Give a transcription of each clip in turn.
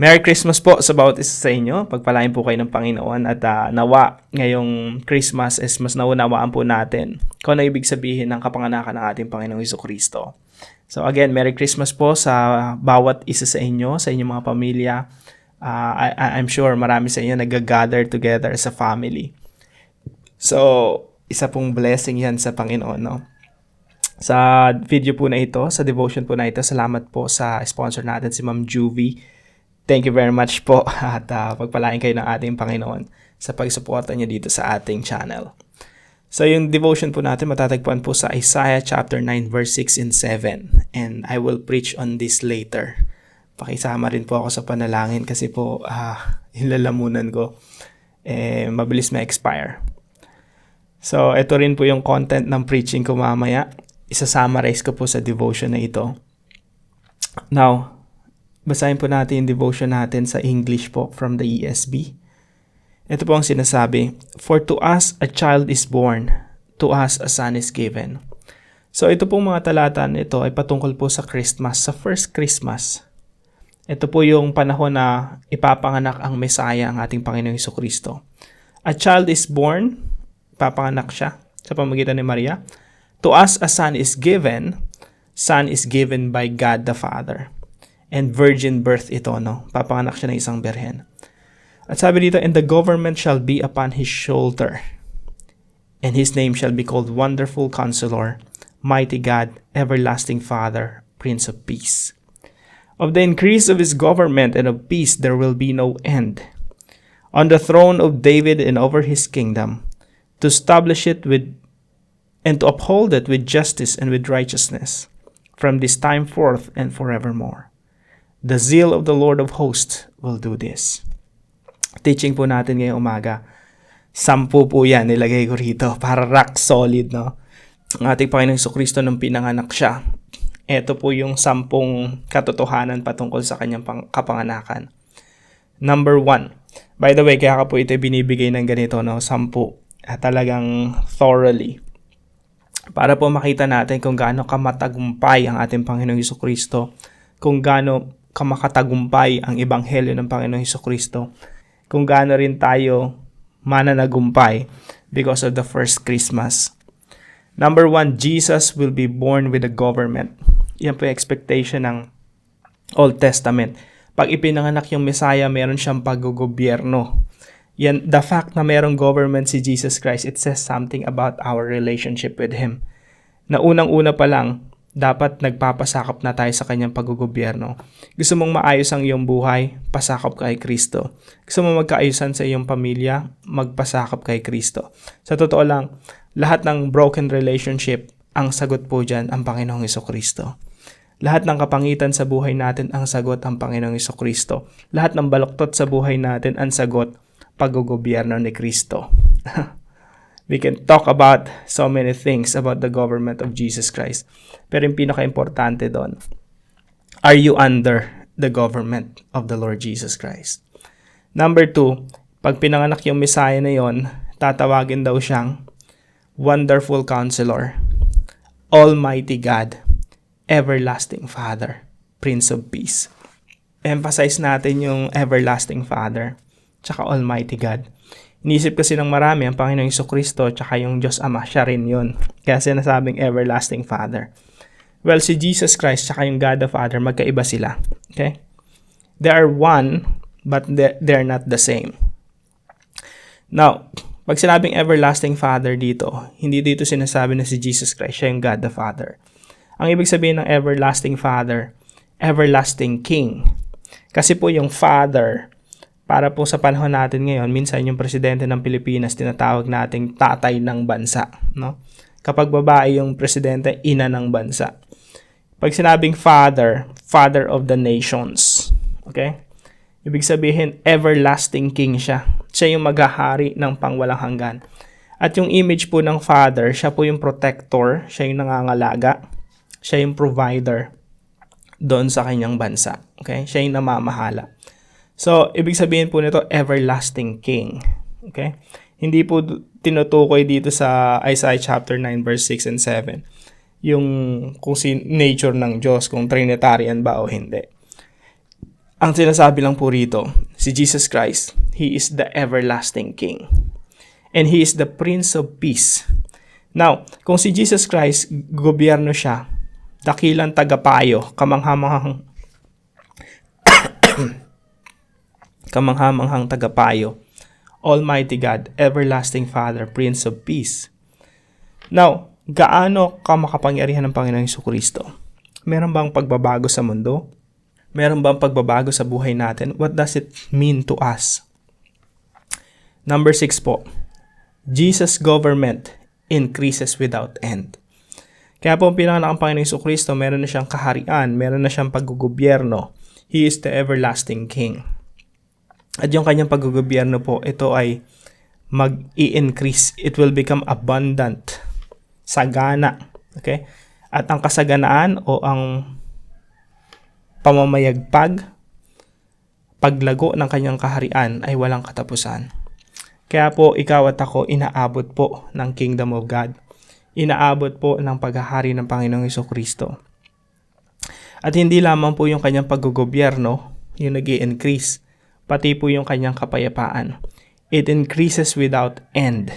Merry Christmas po sa bawat isa sa inyo. Pagpalain po kayo ng Panginoon at ah, nawa ngayong Christmas is mas naunawaan po natin kung ano ibig sabihin ng kapanganakan ng ating Panginoong Hesus Kristo. So again, Merry Christmas po sa bawat isa sa inyo, sa inyong mga pamilya. I- I- I'm sure marami sa inyo nag-gather together as a family. So, isa pong blessing yan sa Panginoon, no? Sa video po na ito, sa devotion po na ito, salamat po sa sponsor natin si Ma'am Juvie. Thank you very much po at uh, pagpalain kayo ng ating Panginoon sa pagsuporta niyo dito sa ating channel. So yung devotion po natin matatagpuan po sa Isaiah chapter 9 verse 6 and 7 and I will preach on this later. Pakisama rin po ako sa panalangin kasi po ah, yung ko eh, mabilis ma-expire. So, ito rin po yung content ng preaching ko mamaya. Isa-summarize ko po sa devotion na ito. Now, basahin po natin yung devotion natin sa English po from the ESV. Ito po ang sinasabi, For to us a child is born, to us a son is given. So ito pong mga talata nito ay patungkol po sa Christmas, sa first Christmas. Ito po yung panahon na ipapanganak ang Messiah, ang ating Panginoong Hesus Kristo. A child is born, papanganak siya sa pamagitan ni Maria. To us a son is given, son is given by God the Father. And virgin birth ito, no? Papanganak siya ng isang berhen. At sabi dito, and the government shall be upon his shoulder. And his name shall be called Wonderful Counselor, Mighty God, Everlasting Father, Prince of Peace. Of the increase of his government and of peace there will be no end. On the throne of David and over his kingdom, to establish it with and to uphold it with justice and with righteousness from this time forth and forevermore. The zeal of the Lord of hosts will do this. Teaching po natin ngayong umaga. Sampu po yan nilagay ko rito para rock solid, no? Ang ating Panginoong Kristo nung pinanganak siya. Ito po yung sampung katotohanan patungkol sa kanyang pang- kapanganakan. Number one. By the way, kaya ka po ito binibigay ng ganito, no? Sampu. At talagang thoroughly para po makita natin kung gaano kamatagumpay ang ating Panginoong Kristo, kung gaano kamakatagumpay ang ebanghelyo ng Panginoong Hesus Kristo, kung gaano rin tayo mananagumpay because of the first Christmas. Number one, Jesus will be born with a government. Yan po yung expectation ng Old Testament. Pag ipinanganak yung Messiah, meron siyang paggogobyerno. Yan, the fact na merong government si Jesus Christ, it says something about our relationship with Him. Na unang-una pa lang, dapat nagpapasakop na tayo sa kanyang paggugobyerno. Gusto mong maayos ang iyong buhay, pasakop kay Kristo. Gusto mong magkaayusan sa iyong pamilya, magpasakop kay Kristo. Sa totoo lang, lahat ng broken relationship, ang sagot po dyan ang Panginoong Iso Kristo. Lahat ng kapangitan sa buhay natin, ang sagot ang Panginoong Iso Kristo. Lahat ng baluktot sa buhay natin, ang sagot, paggugobyerno ni Kristo. We can talk about so many things about the government of Jesus Christ. Pero yung pinaka-importante doon, are you under the government of the Lord Jesus Christ? Number two, pag pinanganak yung Messiah na yon, tatawagin daw siyang Wonderful Counselor, Almighty God, Everlasting Father, Prince of Peace. Emphasize natin yung Everlasting Father, tsaka Almighty God. Inisip kasi ng marami ang Panginoong Kristo tsaka yung Diyos Ama, siya rin yun. Kaya sinasabing Everlasting Father. Well, si Jesus Christ tsaka yung God the Father, magkaiba sila. Okay? They are one, but they- they're not the same. Now, pag sinabing Everlasting Father dito, hindi dito sinasabi na si Jesus Christ, siya yung God the Father. Ang ibig sabihin ng Everlasting Father, Everlasting King. Kasi po yung Father, para po sa panahon natin ngayon, minsan yung presidente ng Pilipinas tinatawag nating tatay ng bansa, no? Kapag babae yung presidente, ina ng bansa. Pag sinabing father, father of the nations. Okay? Ibig sabihin, everlasting king siya. Siya yung maghahari ng pangwalang hanggan. At yung image po ng father, siya po yung protector, siya yung nangangalaga, siya yung provider doon sa kanyang bansa. Okay? Siya yung namamahala. So, ibig sabihin po nito, everlasting king. Okay? Hindi po tinutukoy dito sa Isaiah chapter 9 verse 6 and 7 yung kung si nature ng Diyos, kung Trinitarian ba o hindi. Ang sinasabi lang po rito, si Jesus Christ, He is the everlasting King. And He is the Prince of Peace. Now, kung si Jesus Christ, gobyerno siya, dakilang tagapayo, kamanghamanghang kamanghamanghang tagapayo, Almighty God, Everlasting Father, Prince of Peace. Now, gaano ka makapangyarihan ng Panginoong Kristo? Meron bang pagbabago sa mundo? Meron bang pagbabago sa buhay natin? What does it mean to us? Number 6 po. Jesus' government increases without end. Kaya po pinanganak ang Panginoong Hesus Kristo, meron na siyang kaharian, meron na siyang paggugobyerno. He is the everlasting King. At yung kanyang paggugobyerno po, ito ay mag-i-increase. It will become abundant. Sagana. Okay? At ang kasaganaan o ang pamamayagpag, paglago ng kanyang kaharian ay walang katapusan. Kaya po ikaw at ako inaabot po ng Kingdom of God. Inaabot po ng paghahari ng Panginoong Iso Kristo. At hindi lamang po yung kanyang paggogobyerno yung nag increase pati po yung kanyang kapayapaan. It increases without end.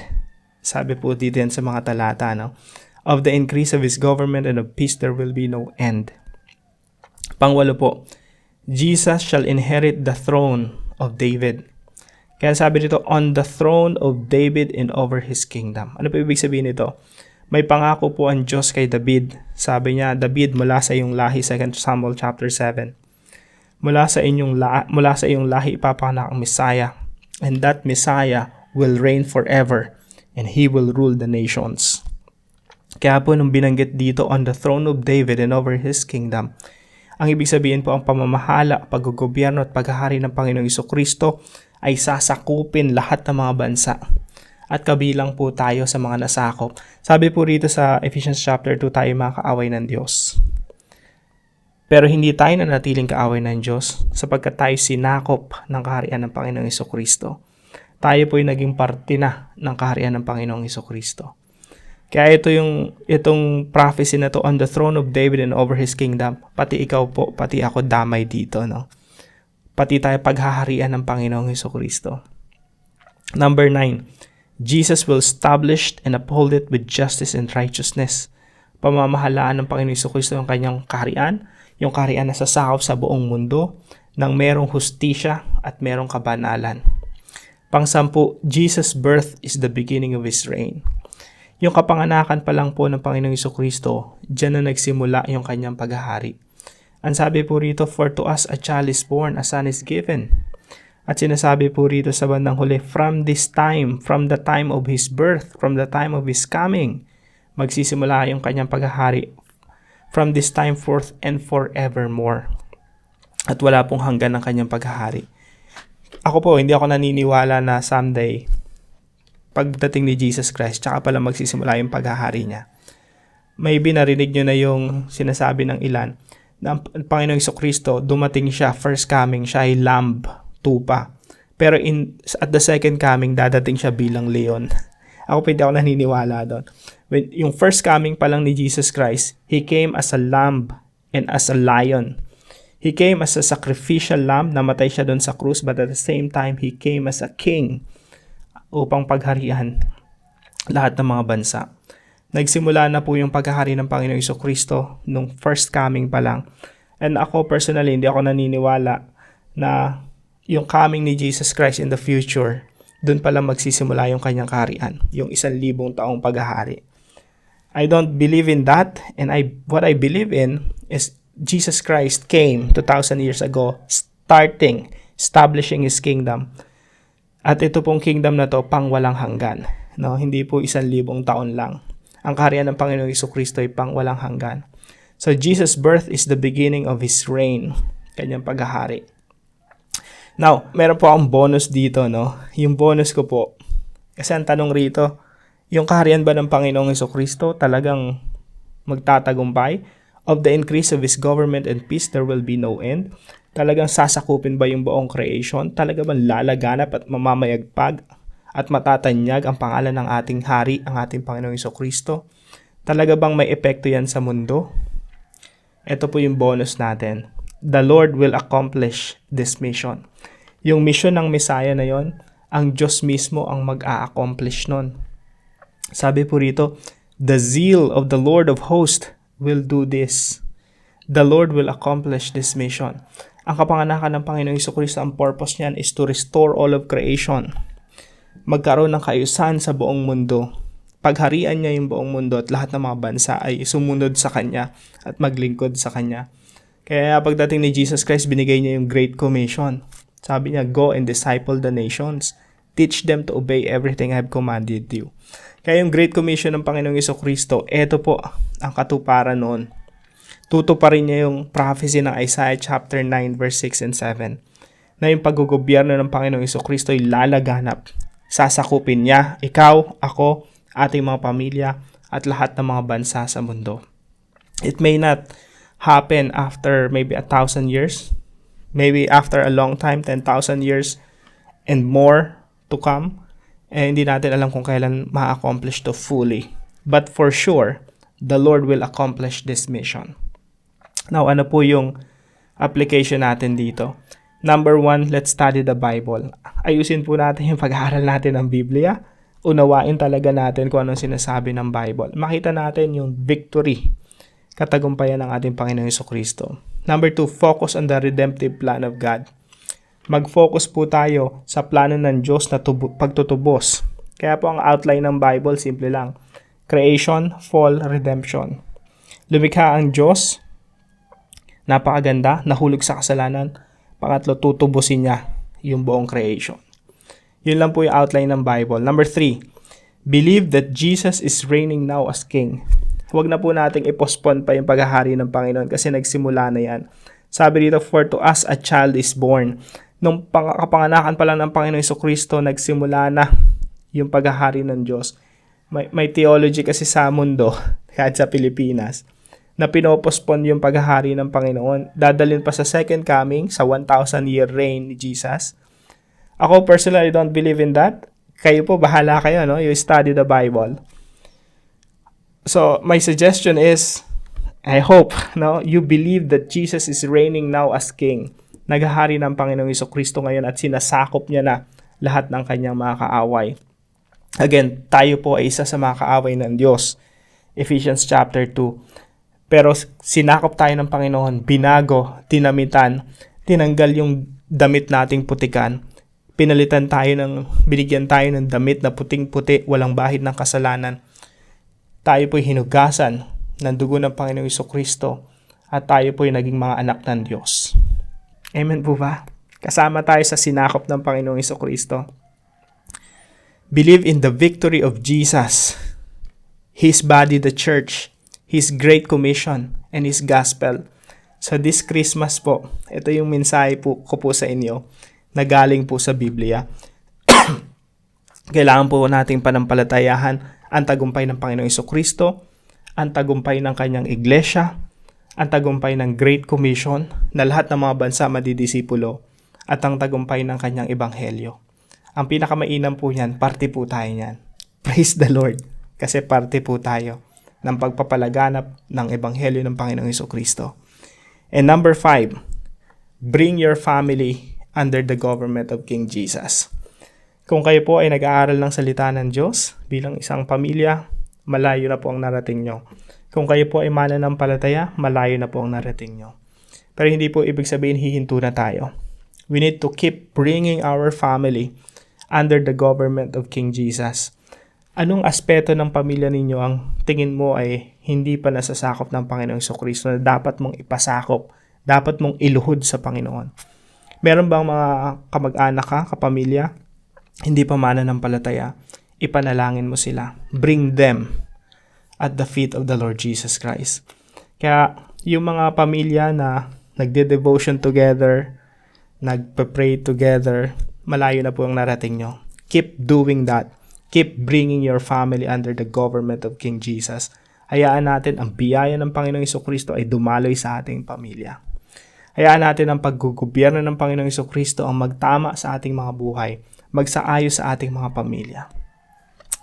Sabi po dito yan sa mga talata, no? Of the increase of His government and of peace there will be no end. Pangwalo po, Jesus shall inherit the throne of David. Kaya sabi dito, on the throne of David and over his kingdom. Ano po ibig sabihin nito? May pangako po ang Diyos kay David. Sabi niya, David, mula sa iyong lahi, 2 Samuel chapter 7. Mula sa inyong la- mula sa iyong lahi ipapanak ang Messiah, and that Messiah will reign forever, and he will rule the nations. Kaya po nung binanggit dito on the throne of David and over his kingdom, ang ibig sabihin po ang pamamahala, paggogobyerno at paghahari ng Panginoong Iso Kristo ay sasakupin lahat ng mga bansa. At kabilang po tayo sa mga nasakop. Sabi po rito sa Ephesians chapter 2 tayo mga kaaway ng Diyos. Pero hindi tayo na natiling kaaway ng Diyos sapagkat tayo sinakop ng kaharian ng Panginoong Iso Kristo. Tayo po ay naging parte na ng kaharian ng Panginoong Iso Kristo. Kaya ito yung itong prophecy na to on the throne of David and over his kingdom. Pati ikaw po, pati ako damay dito, no. Pati tayo paghaharian ng Panginoong Hesus Kristo. Number 9. Jesus will establish and uphold it with justice and righteousness. Pamamahalaan ng Panginoong Hesus Kristo ang kanyang kaharian, yung kaharian na sasakop sa buong mundo, ng merong hustisya at merong kabanalan. Pangsampu, Jesus' birth is the beginning of His reign. Yung kapanganakan pa lang po ng Panginoong Iso Kristo, dyan na nagsimula yung kanyang paghahari. Ang sabi po rito, For to us a child is born, a son is given. At sinasabi po rito sa bandang huli, From this time, from the time of His birth, from the time of His coming, magsisimula yung kanyang paghahari. From this time forth and forevermore. At wala pong hanggan ng kanyang paghahari. Ako po, hindi ako naniniwala na someday pagdating ni Jesus Christ, tsaka pala magsisimula yung paghahari niya. Maybe narinig nyo na yung sinasabi ng ilan na ang Panginoong Kristo, dumating siya, first coming, siya ay lamb, tupa. Pero in, at the second coming, dadating siya bilang leon. Ako pwede ako naniniwala doon. When, yung first coming pa lang ni Jesus Christ, He came as a lamb and as a lion. He came as a sacrificial lamb, namatay siya doon sa krus, but at the same time, He came as a king upang pagharihan lahat ng mga bansa. Nagsimula na po yung paghahari ng Panginoong Iso Kristo nung first coming pa lang. And ako personally, hindi ako naniniwala na yung coming ni Jesus Christ in the future, doon pa lang magsisimula yung kanyang kaharian, yung isang libong taong paghahari. I don't believe in that and I what I believe in is Jesus Christ came 2000 years ago starting establishing his kingdom at ito pong kingdom na to pang walang hanggan. No, hindi po isang libong taon lang. Ang kaharian ng Panginoong Iso Kristo ay pang walang hanggan. So Jesus' birth is the beginning of His reign. Kanyang paghahari. Now, meron po akong bonus dito, no? Yung bonus ko po, kasi ang tanong rito, yung kaharian ba ng Panginoong Iso Kristo talagang magtatagumpay? Of the increase of His government and peace, there will be no end. Talagang sasakupin ba yung buong creation? Talaga bang lalaganap at mamamayagpag at matatanyag ang pangalan ng ating hari, ang ating Panginoong Iso Kristo? Talaga bang may epekto yan sa mundo? Ito po yung bonus natin. the Lord will accomplish this mission. Yung mission ng Messiah na yon, ang Diyos mismo ang mag-a-accomplish nun. Sabi po rito, the zeal of the Lord of hosts will do this. The Lord will accomplish this mission. Ang kapanganakan ng Panginoong Kristo, ang purpose niyan is to restore all of creation. Magkaroon ng kaayusan sa buong mundo. Pagharian niya yung buong mundo at lahat ng mga bansa ay sumunod sa Kanya at maglingkod sa Kanya. Kaya pagdating ni Jesus Christ, binigay niya yung Great Commission. Sabi niya, Go and disciple the nations. Teach them to obey everything I have commanded you. Kaya yung Great Commission ng Panginoong Iso Kristo, eto po ang katuparan noon tutuparin niya yung prophecy ng Isaiah chapter 9 verse 6 and 7 na yung paggugobyerno ng Panginoong Iso Kristo ay lalaganap. Sasakupin niya, ikaw, ako, ating mga pamilya, at lahat ng mga bansa sa mundo. It may not happen after maybe a thousand years, maybe after a long time, 10,000 years and more to come. Eh, hindi natin alam kung kailan ma-accomplish to fully. But for sure, the Lord will accomplish this mission. Now, ano po yung application natin dito? Number one, let's study the Bible. Ayusin po natin yung pag-aaral natin ng Biblia. Unawain talaga natin kung anong sinasabi ng Bible. Makita natin yung victory, katagumpayan ng ating Panginoong Kristo. Number two, focus on the redemptive plan of God. Mag-focus po tayo sa plano ng Diyos na tubo- pagtutubos. Kaya po ang outline ng Bible, simple lang. Creation, fall, redemption. Lumikha ang Diyos Napakaganda, nahulog sa kasalanan. Pangatlo, tutubusin niya yung buong creation. Yun lang po yung outline ng Bible. Number three, believe that Jesus is reigning now as King. Huwag na po nating i-postpone pa yung paghahari ng Panginoon kasi nagsimula na yan. Sabi dito, for to us a child is born. Nung kapanganakan pa lang ng Panginoon Iso Kristo, nagsimula na yung paghahari ng Diyos. May, may theology kasi sa mundo, kahit sa Pilipinas na pinopospon yung paghahari ng Panginoon. Dadalhin pa sa second coming, sa 1,000 year reign ni Jesus. Ako personally don't believe in that. Kayo po, bahala kayo, no? You study the Bible. So, my suggestion is, I hope, no, you believe that Jesus is reigning now as King. Naghahari ng Panginoong Iso Kristo ngayon at sinasakop niya na lahat ng kanyang mga kaaway. Again, tayo po ay isa sa mga kaaway ng Diyos. Ephesians chapter 2 pero sinakop tayo ng Panginoon, binago, tinamitan, tinanggal yung damit nating putikan. Pinalitan tayo ng, binigyan tayo ng damit na puting-puti, walang bahid ng kasalanan. Tayo po'y hinugasan ng dugo ng Panginoong Kristo at tayo po'y naging mga anak ng Diyos. Amen po ba? Kasama tayo sa sinakop ng Panginoong Iso Kristo. Believe in the victory of Jesus, His body, the church, His Great Commission and His Gospel. Sa this Christmas po, ito yung mensahe po ko po sa inyo na galing po sa Biblia. Kailangan po nating panampalatayahan ang tagumpay ng Panginoong Iso Kristo, ang tagumpay ng kanyang iglesia, ang tagumpay ng Great Commission na lahat ng mga bansa madidisipulo, at ang tagumpay ng kanyang ebanghelyo. Ang pinakamainam po niyan, parte po tayo niyan. Praise the Lord, kasi parte po tayo ng pagpapalaganap ng Ebanghelyo ng Panginoong Heso Kristo. And number five, bring your family under the government of King Jesus. Kung kayo po ay nag-aaral ng salita ng Diyos bilang isang pamilya, malayo na po ang narating nyo. Kung kayo po ay mananampalataya, malayo na po ang narating nyo. Pero hindi po ibig sabihin hihinto na tayo. We need to keep bringing our family under the government of King Jesus anong aspeto ng pamilya ninyo ang tingin mo ay hindi pa nasasakop ng Panginoong Kristo na dapat mong ipasakop, dapat mong iluhod sa Panginoon? Meron bang mga kamag-anak ka, kapamilya, hindi pa mananampalataya? Ipanalangin mo sila. Bring them at the feet of the Lord Jesus Christ. Kaya yung mga pamilya na nagde-devotion together, nagpe-pray together, malayo na po ang narating nyo. Keep doing that Keep bringing your family under the government of King Jesus. Hayaan natin ang biyaya ng Panginoong Kristo ay dumaloy sa ating pamilya. Hayaan natin ang paggugobyerno ng Panginoong Kristo ang magtama sa ating mga buhay, magsaayos sa ating mga pamilya.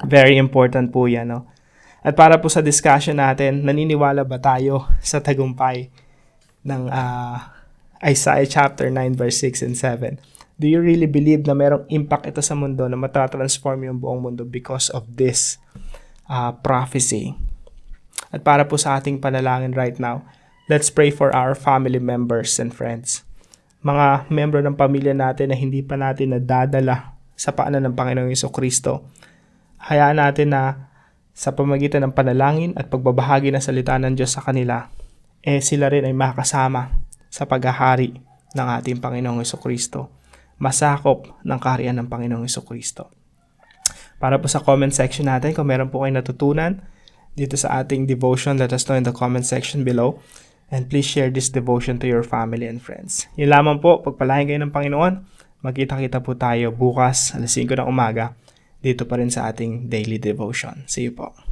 Very important po yan, no? At para po sa discussion natin, naniniwala ba tayo sa tagumpay ng uh, Isaiah chapter 9 verse 6 and 7. Do you really believe na merong impact ito sa mundo na matatransform yung buong mundo because of this uh, prophecy? At para po sa ating panalangin right now, let's pray for our family members and friends. Mga membro ng pamilya natin na hindi pa natin nadadala sa paanan ng Panginoong Yeso Kristo. Hayaan natin na sa pamagitan ng panalangin at pagbabahagi ng salita ng Diyos sa kanila, eh sila rin ay makasama sa paghahari ng ating Panginoong Yeso Kristo. Masakop ng kaharian ng Panginoong Yeso Kristo. Para po sa comment section natin, kung meron po kayo natutunan dito sa ating devotion, let us know in the comment section below. And please share this devotion to your family and friends. Yun lamang po, pagpalain kayo ng Panginoon. Magkita-kita po tayo bukas, alas 5 ng umaga, dito pa rin sa ating daily devotion. See you po.